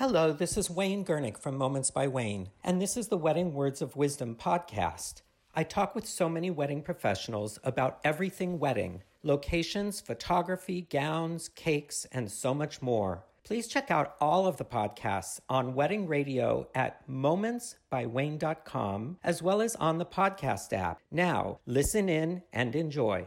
Hello, this is Wayne Gernick from Moments by Wayne, and this is the Wedding Words of Wisdom podcast. I talk with so many wedding professionals about everything wedding locations, photography, gowns, cakes, and so much more. Please check out all of the podcasts on Wedding Radio at momentsbywayne.com as well as on the podcast app. Now, listen in and enjoy.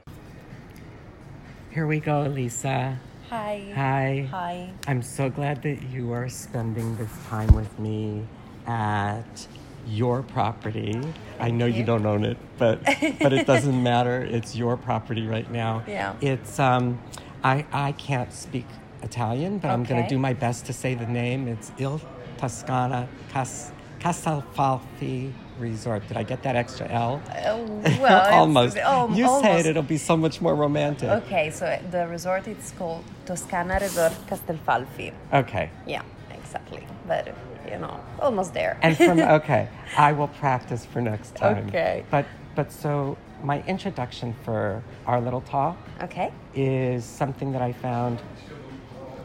Here we go, Lisa. Hi. Hi. Hi. I'm so glad that you are spending this time with me at your property. I know you. you. don't own it, but but it doesn't matter. It's your property right now. Yeah. It's um I I can't speak Italian, but I'm going to do my best to say the name. It's Il Toscana Cas Castelfalfi Resort. Did I get that extra L? Uh, well, almost. al- you say it; it'll be so much more romantic. Okay, so the resort is called Toscana Resort Castelfalfi. okay. Yeah, exactly. But you know, almost there. and from okay i will practice for next time Okay. but but so my introduction for our little talk okay. is something that i found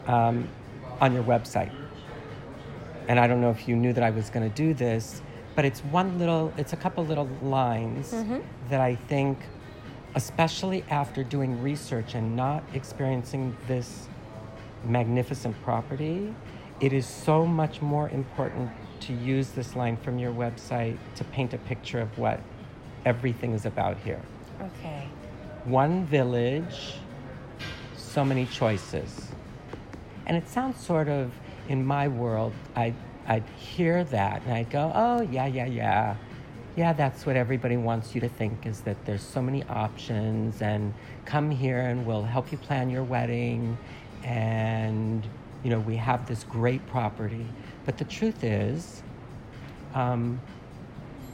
um, on your website and i don't know if you knew that i was going to do this but it's one little it's a couple little lines that i think especially after doing research and not experiencing this magnificent property, it is so much more important to use this line from your website to paint a picture of what everything is about here. Okay. One village, so many choices. And it sounds sort of, in my world, I'd, I'd hear that and I'd go, oh, yeah, yeah, yeah. Yeah, that's what everybody wants you to think is that there's so many options and come here and we'll help you plan your wedding and you know we have this great property. But the truth is, um,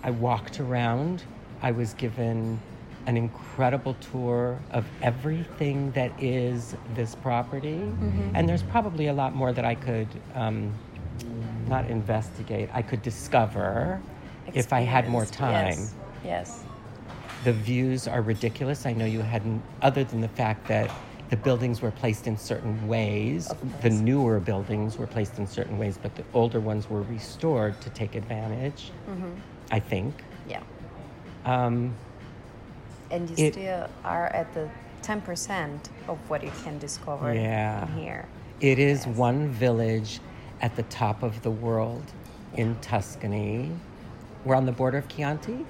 I walked around. I was given an incredible tour of everything that is this property. And there's probably a lot more that I could um, not investigate, I could discover if I had more time. Experience. Yes. The views are ridiculous. I know you hadn't, other than the fact that the buildings were placed in certain ways. The newer buildings were placed in certain ways, but the older ones were restored to take advantage, Mm-hmm. I think. Yeah. Um, And you It- still are at the 10% of what you can discover Yeah. in here. It is Yes. one village at the top of the world in Tuscany. We're on the border of Chianti.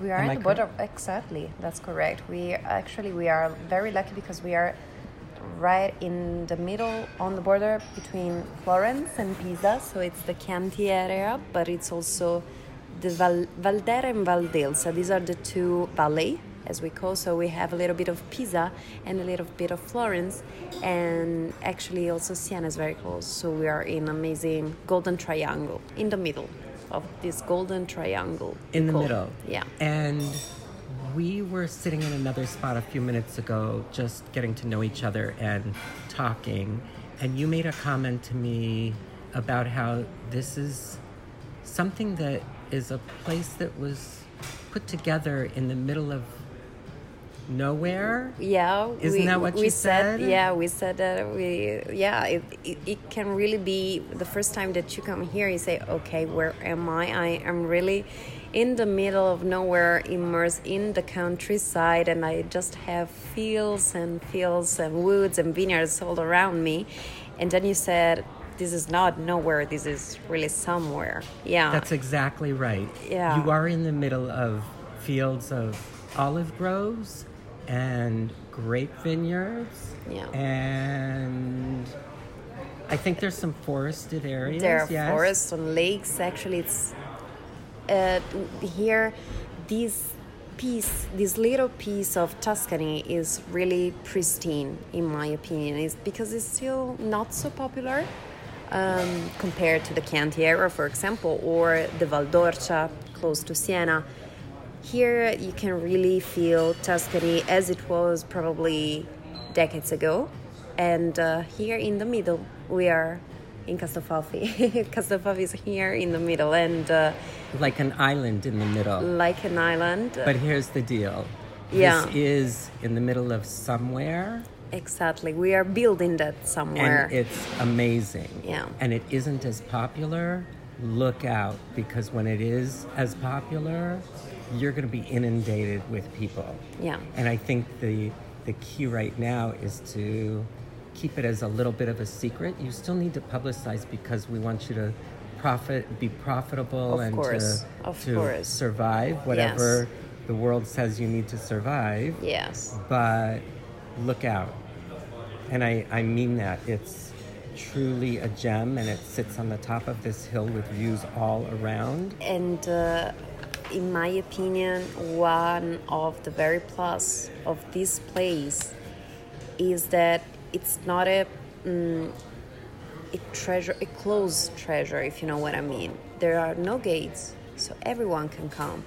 We are Am I the border. Exactly, that's correct. We actually we are very lucky because we are right in the middle on the border between Florence and Pisa. So it's the Chianti area, but it's also the Val- Valdera and Valdelsa. These are the two valley, as we call. So we have a little bit of Pisa and a little bit of Florence, and actually also Siena is very close. So we are in amazing golden triangle in the middle of this golden triangle. In the middle. Yeah. And we were sitting in another spot a few minutes ago, just getting to know each other and talking. And you made a comment to me about how this is something that is a place that was put together in the middle of nowhere. Yeah, Isn't we, that what we you said? said? Yeah, we said that we. Yeah, it, it it can really be the first time that you come here. You say, okay, where am I? I am really in the middle of nowhere, immersed in the countryside, and I just have fields and fields and woods and vineyards all around me. And then you said, this is not nowhere. This is really somewhere. Yeah. That's exactly right. Yeah. You are in the middle of fields of olive groves and grape vineyards. Yeah. And I think there's some forested areas. There are yes? forests and lakes. Actually, it's uh, here. This piece, this little piece of Tuscany, is really pristine, in my opinion. It's because it's still not so popular um, compared to the Chianti area, for example, or the Val d'Orcia, close to Siena. Here, you can really feel Tuscany as it was probably decades ago. And uh, here in the middle, we are in Castelfalfi. Castelfalfi is here in the middle and uh, Like an island in the middle. like an island. But here's the deal. Yeah. This is in the middle of somewhere Exactly. We are building that somewhere. And it's amazing. Yeah. And it isn't as popular. Look out because when it is as popular, you're going to be inundated with people. Yeah. And I think the the key right now is to keep it as a little bit of a secret. You still need to publicize because we want you to profit, be profitable, Of and course. to Of to course. survive whatever the world says you need to survive yes. but look out. And I, I mean that. It's truly a gem and it sits on the top of this hill with views all around. And uh, in my opinion, one of the very plus of this place is that it's not a mm, a treasure, a closed treasure, if you know what I mean. There are no gates, so everyone can come.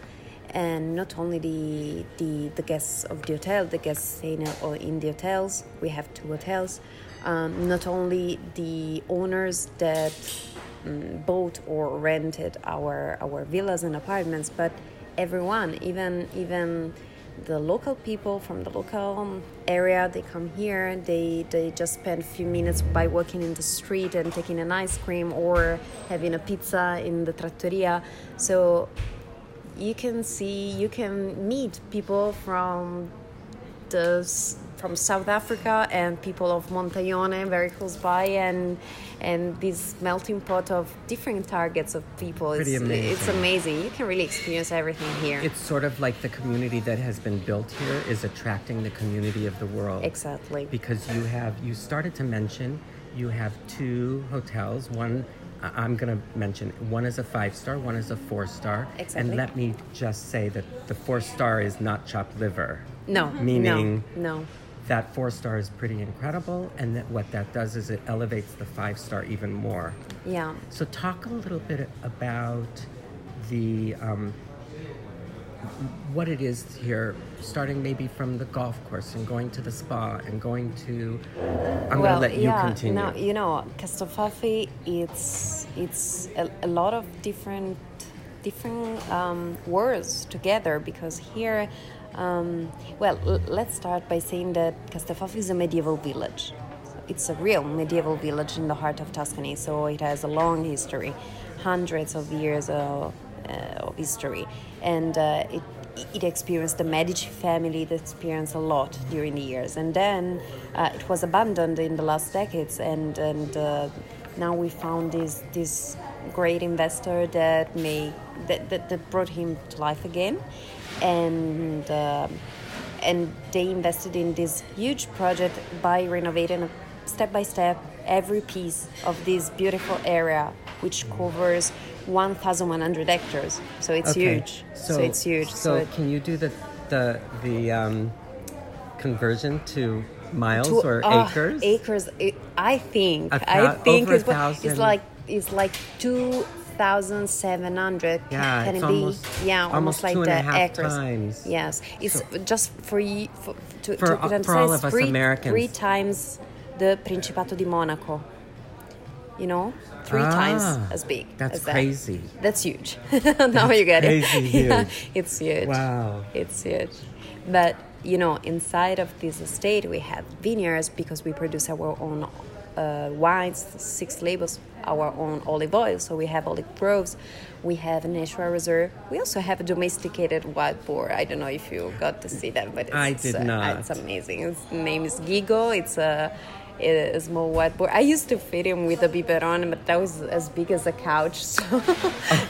And not only the, the, the guests of the hotel, the guests staying or in the hotels, we have two hotels. Um, not only the owners that mm, bought or rented our, our villas and apartments, but everyone, even even the local people from the local area they come here they they just spend a few minutes by walking in the street and taking an ice cream or having a pizza in the trattoria. So you can see you can meet people from the from South Africa and people of Montaione very close by and and this melting pot of different targets of people it's, amazing. it's amazing you can really experience everything here It's sort of like the community that has been built here is attracting the community of the world. exactly Because you have, you started to mention, you have two hotels. One, I'm going to mention, one is a five star, one is a four star. Exactly. And let me just say that the four star is not chopped liver. no Meaning- no no That four star is pretty incredible, and that what that does is it elevates the five star even more. yeah So, talk a little bit about the um, what it is here, starting maybe from the golf course and going to the spa and going to. I'm well, going to let you yeah, continue. No, you know, Castelfalfi, it's it's a, a lot of different different um, words together because here, um, well, let's start by saying that Castelfalfi is a medieval village. It's a real medieval village in the heart of Tuscany, so it has a long history, hundreds of years of, uh, of history, and uh, it it experienced the Medici family. It experienced a lot during the years, and then uh, it was abandoned in the last decades, and and uh, now we found this this great investor that made that, that, that brought him to life again, and. um and they invested in this huge project by renovating step by step every piece of this beautiful area which covers 1100 hectares. So it's Okay, huge. So, it's huge. So, it- can you do the the the um, conversion to miles to- or ah, acres? acres. It, i think i think it's, it's like it's like 2700 Yeah, can it's it be almost- yeah almost almost like two and a the acres times. yes it's just for you for, to, For- to put on for all of us three, Americans. three times the principato di monaco you know three Ah, times as big that's as that. crazy. that's huge now you get it crazy Yeah, huge. it's huge Wow. it's huge. But you know, inside of this estate, we have vineyards because we produce our own uh, wines, six labels, our own olive oil. So we have olive groves. We have a natural reserve. We also have a domesticated wild boar. I don't know if you got to see that, but it's, I did uh, not. It's amazing. Its name is Gigo. It's a a small wild boar. I used to feed him with a biberon, but that was as big as a couch. So,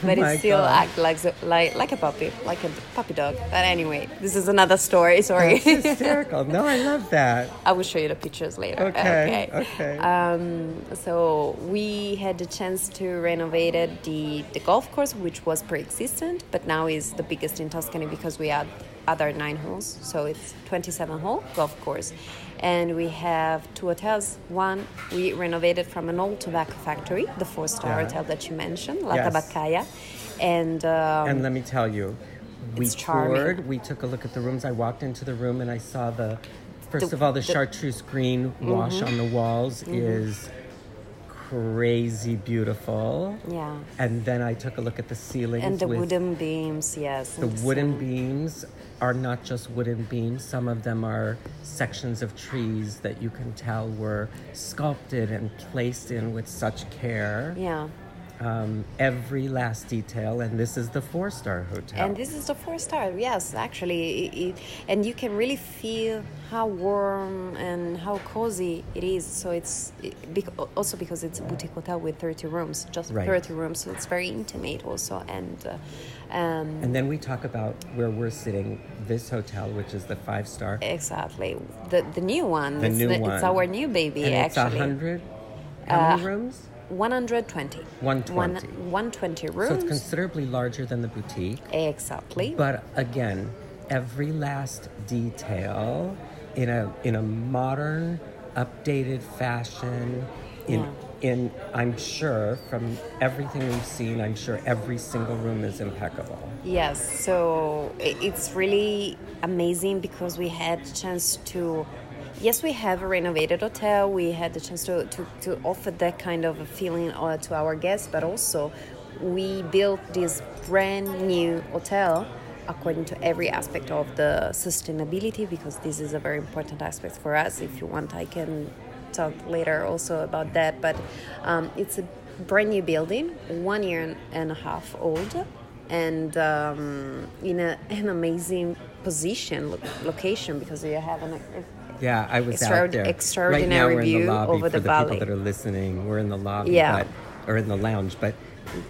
but my it still God. act like like like a puppy, like a puppy dog. But anyway, this is another story. Sorry. That's hysterical. no, I love that. I will show you the pictures later. Okay, okay. Um, so we had the chance to renovate the the golf course, which was pre-existent, but now is the biggest in Tuscany because we had other nine holes. So it's 27 hole golf course, and we have two hotels. One we renovated from an old tobacco factory, the four-star Yeah. hotel that you mentioned, La Yes. Tabaccaia, and. Um, And let me tell you, we toured. We took a look at the rooms. I walked into the room and I saw the. First The- of all, the, the- chartreuse green wash on the walls is crazy beautiful. Yeah. And then I took a look at the ceilings And the wooden beams, yes. the wooden beams are not just wooden beams. Some of them are sections of trees that you can tell were sculpted and placed in with such care. Yeah. Um, every last detail, and this is the four-star hotel. And this is the four star, yes, actually. It, it, and you can really feel how warm and how cozy it is. So it's it, bec- also because it's a boutique hotel with 30 rooms, just Right. 30 rooms. So it's very intimate also. And uh, um, And then we talk about where we're sitting, this hotel, which is the five-star. exactly. The, the new one. The it's, new the- one. it's our new baby, and it's a actually. hundred. How many Uh, rooms? 120. 120. One, 120 rooms. So it's considerably larger than the boutique. exactly. But again, every last detail in a in a modern, updated fashion. In Yeah. in I'm sure from everything we've seen, I'm sure every single room is impeccable. Yes, so it's really amazing because we had chance to. Yes, we have a renovated hotel. We had the chance to, to, to offer that kind of a feeling uh, to our guests, but also we built this brand new hotel according to every aspect of the sustainability because this is a very important aspect for us. If you want, I can talk later also about that. But um, it's a brand new building, one year and a half old, and um, in a, an amazing position, lo- location because you have an. Yeah, I was Extraord- out there. right now we're in the lobby over for the the people that are listening. We're in the lobby, Yeah. but, or in the lounge, but.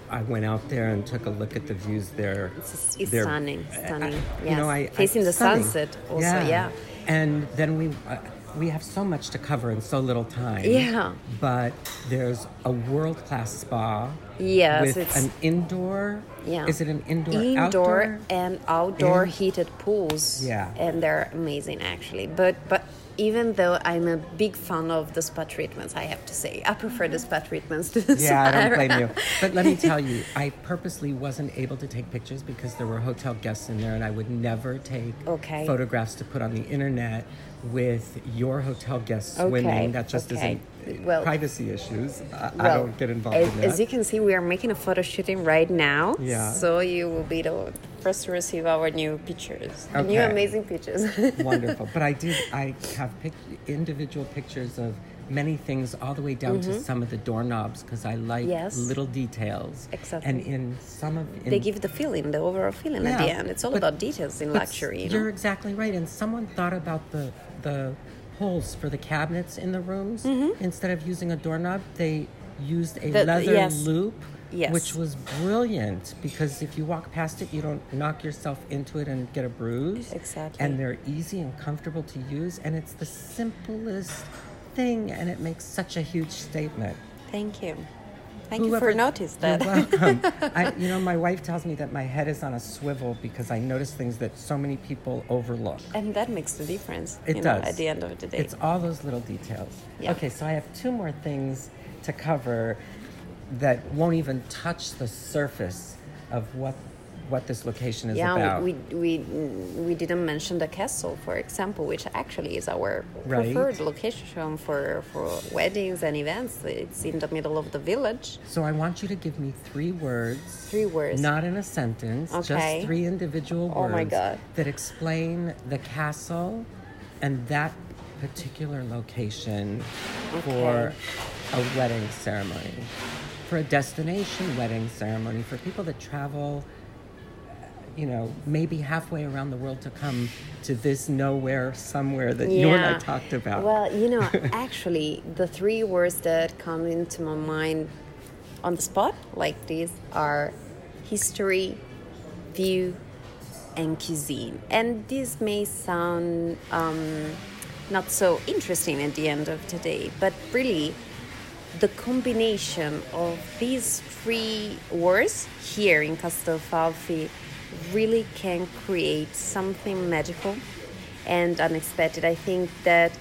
I went out there and took a look at the views there. It's, it's They're- stunning, I- stunning. I- yes. You know, I, I- facing the stunning. sunset also. Yeah. And then we uh, we have so much to cover in so little time. Yeah. But there's a world class spa. Yes, With it's- an indoor. Yeah. Is it an indoor? Indoor outdoor? and outdoor And- heated pools. Yeah. And they're amazing actually. But but even though I'm a big fan of the spa treatments, I have to say I prefer the mm-hmm. spa treatments to the Yeah, I don't blame you. But let me tell you, I purposely wasn't able to take pictures because there were hotel guests in there, and I would never take Okay. photographs to put on the internet with your hotel guests Okay, swimming. That just okay. isn't uh, Well- privacy issues. I, I don't get involved as, in that. as you can see, we are making a photo shooting right now. Yeah. So you will be the first to receive our new pictures, the new amazing pictures. Wonderful. But I did. I have pic- individual pictures of many things, all the way down to some of the doorknobs, because I like Mm-hmm. Yes. little details. Exactly. And in some of in, they give the feeling, the overall feeling at the end. It's all but- about details in luxury. You You're know? exactly right. And someone thought about the the holes for the cabinets in the rooms. Instead of using a doorknob, they used a Mm-hmm. The- leather yes. loop. Yes. Which was brilliant because if you walk past it, you don't knock yourself into it and get a bruise. Exactly. And they're easy and comfortable to use, and it's the simplest thing, and it makes such a huge statement. Thank you. Thank you for noticing You're that. welcome. I, you know, my wife tells me that my head is on a swivel because I notice things that so many people overlook. and that makes the difference. It you know, does. at the end of the day. It's all those little details. Yeah. Okay, so I have two more things to cover that won't even touch the surface of what what this location is yeah, about. we, we we didn't mention the castle, for example, which actually is our Right. preferred location for for weddings and events. It's in the middle of the village. so I want you to give me three words. Three words. Not in a sentence, Okay. just three individual Oh words my God. that explain the castle and that particular location for a wedding ceremony, for a destination wedding ceremony, for people that travel, you know, maybe halfway around the world to come to this nowhere somewhere that you and I talked about. Well, you know, actually, the three words that come into my mind on the spot like these, are history, view, and cuisine. And this may sound um, not so interesting at the end of the day, but really, the combination of these three words here in Castelfalfi really can create something magical and unexpected. I think that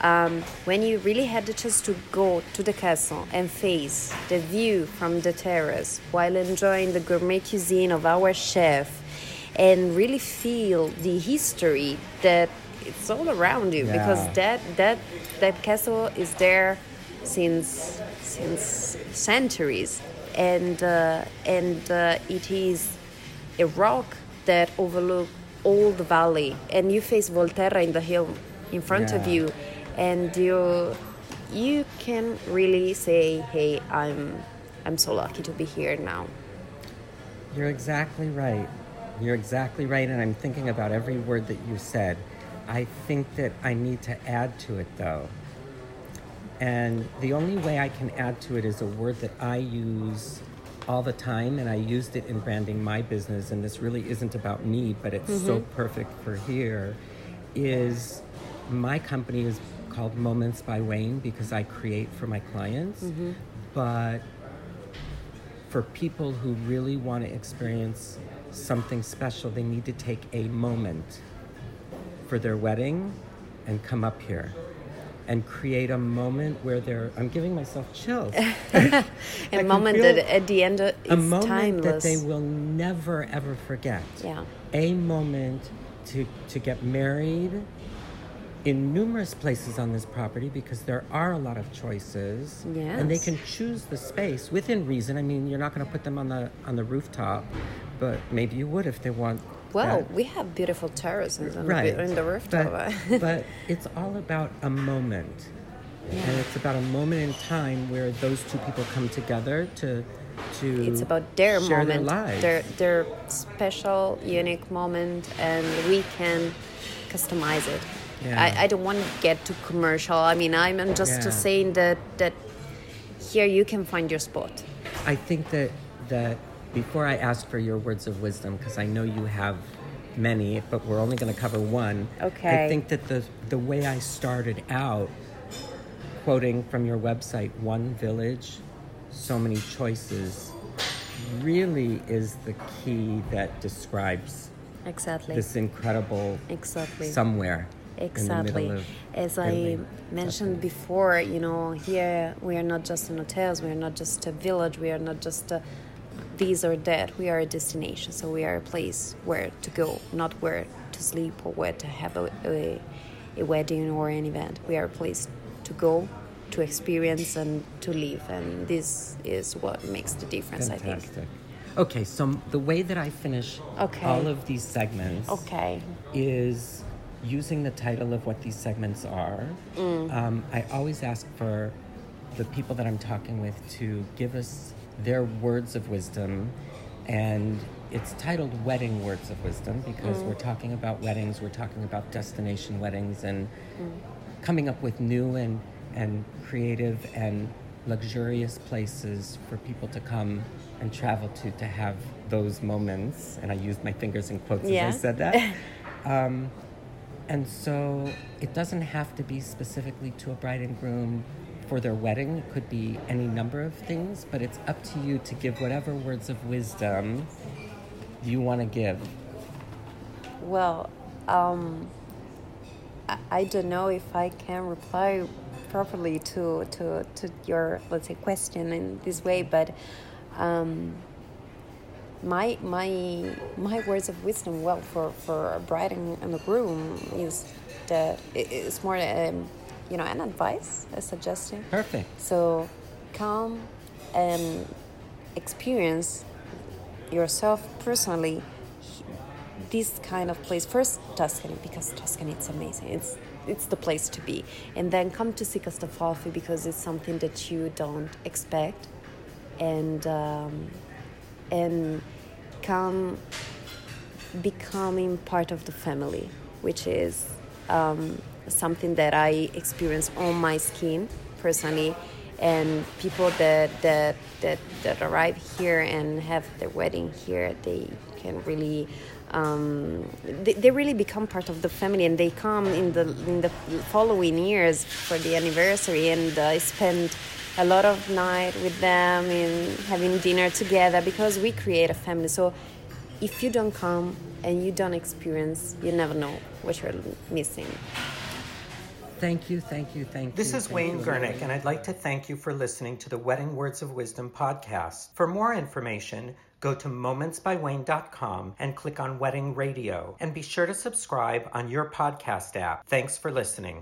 um, when you really had the chance to go to the castle and face the view from the terrace while enjoying the gourmet cuisine of our chef and really feel the history that it's all around you Yeah. because that that that castle is there since since centuries, and uh, and uh, it is a rock that overlooks all the valley, and you face Volterra in the hill in front of you, and you you can really say, "Hey, I'm I'm so lucky to be here now." You're exactly right. You're exactly right, and I'm thinking about every word that you said. I think that I need to add to it though. And the only way I can add to it is a word that I use all the time, and I used it in branding my business, and this really isn't about me, but it's so mm-hmm. perfect for here. Is my company is called Moments by Wayne because I create for my clients, mm-hmm. but for people who really want to experience something special, they need to take a moment for their wedding and come up here and create a moment where they're. I'm giving myself chills. A moment that at the end is a moment timeless. that they will never ever forget. Yeah. A moment to to get married in numerous places on this property because there are a lot of choices. And they can choose the space within reason. I mean, you're not going to put them on the on the rooftop, but maybe you would if they want. Well, that. we have beautiful terraces on, right. the, on the rooftop. But, but it's all about a moment. And it's about a moment in time where those two people come together to to it's about their share moment, their lives. their their special, unique moment, and we can customize it. Yeah. I, I don't want to get too commercial. I mean, I'm I'm just Yeah. saying that that here you can find your spot. I think that that before I ask for your words of wisdom, because I know you have many, but we're only going to cover one. Okay. I think that the the way I started out, quoting from your website, "One village, so many choices," really is the key that describes Exactly. this incredible Exactly. somewhere Exactly. in the middle of As I Italy. mentioned before, you know, here we are not just in hotels, we are not just a village, we are not just a this or that. We are a destination, so we are a place where to go, not where to sleep or where to have a, a, a wedding or an event. We are a place to go, to experience, and to live. And this is what makes the difference, I think. Fantastic. Okay, so the way that I finish Okay. all of these segments Okay. is using the title of what these segments are. Mm. Um, I always ask for the people that I'm talking with to give us their words of wisdom, and it's titled Wedding Words of Wisdom because Mm. we're talking about weddings, we're talking about destination weddings, and Mm. coming up with new and, and creative and luxurious places for people to come and travel to to have those moments. And I used my fingers in quotes Yeah. as I said that. um, and so it doesn't have to be specifically to a bride and groom for their wedding. It could be any number of things, but it's up to you to give whatever words of wisdom you want to give. Well, um, I, don't know if I can reply properly to, to, to your, let's say, question in this way, but um, my, my, my words of wisdom, well, for, for a bride and, and a groom is that it's more, um, you know, an advice, a suggestion. Perfect. So come and experience yourself personally this kind of place. First Tuscany because Tuscany it's amazing. It's it's the place to be. And then come to Castelfalfi because it's something that you don't expect. And um, and come becoming part of the family, which is um, something that I experience on my skin personally. And people that, that that that arrive here and have their wedding here, they can really um, they, they really become part of the family, and they come in the in the following years for the anniversary, and I spend a lot of night with them in having dinner together because we create a family. So if you don't come and you don't experience, you never know what you're missing. Thank you, thank you, thank you. This is Wayne. Gernick, and I'd like to thank you for listening to the Wedding Words of Wisdom podcast. For more information, go to momentsbywayne.com and click on Wedding Radio. And be sure to subscribe on your podcast app. Thanks for listening.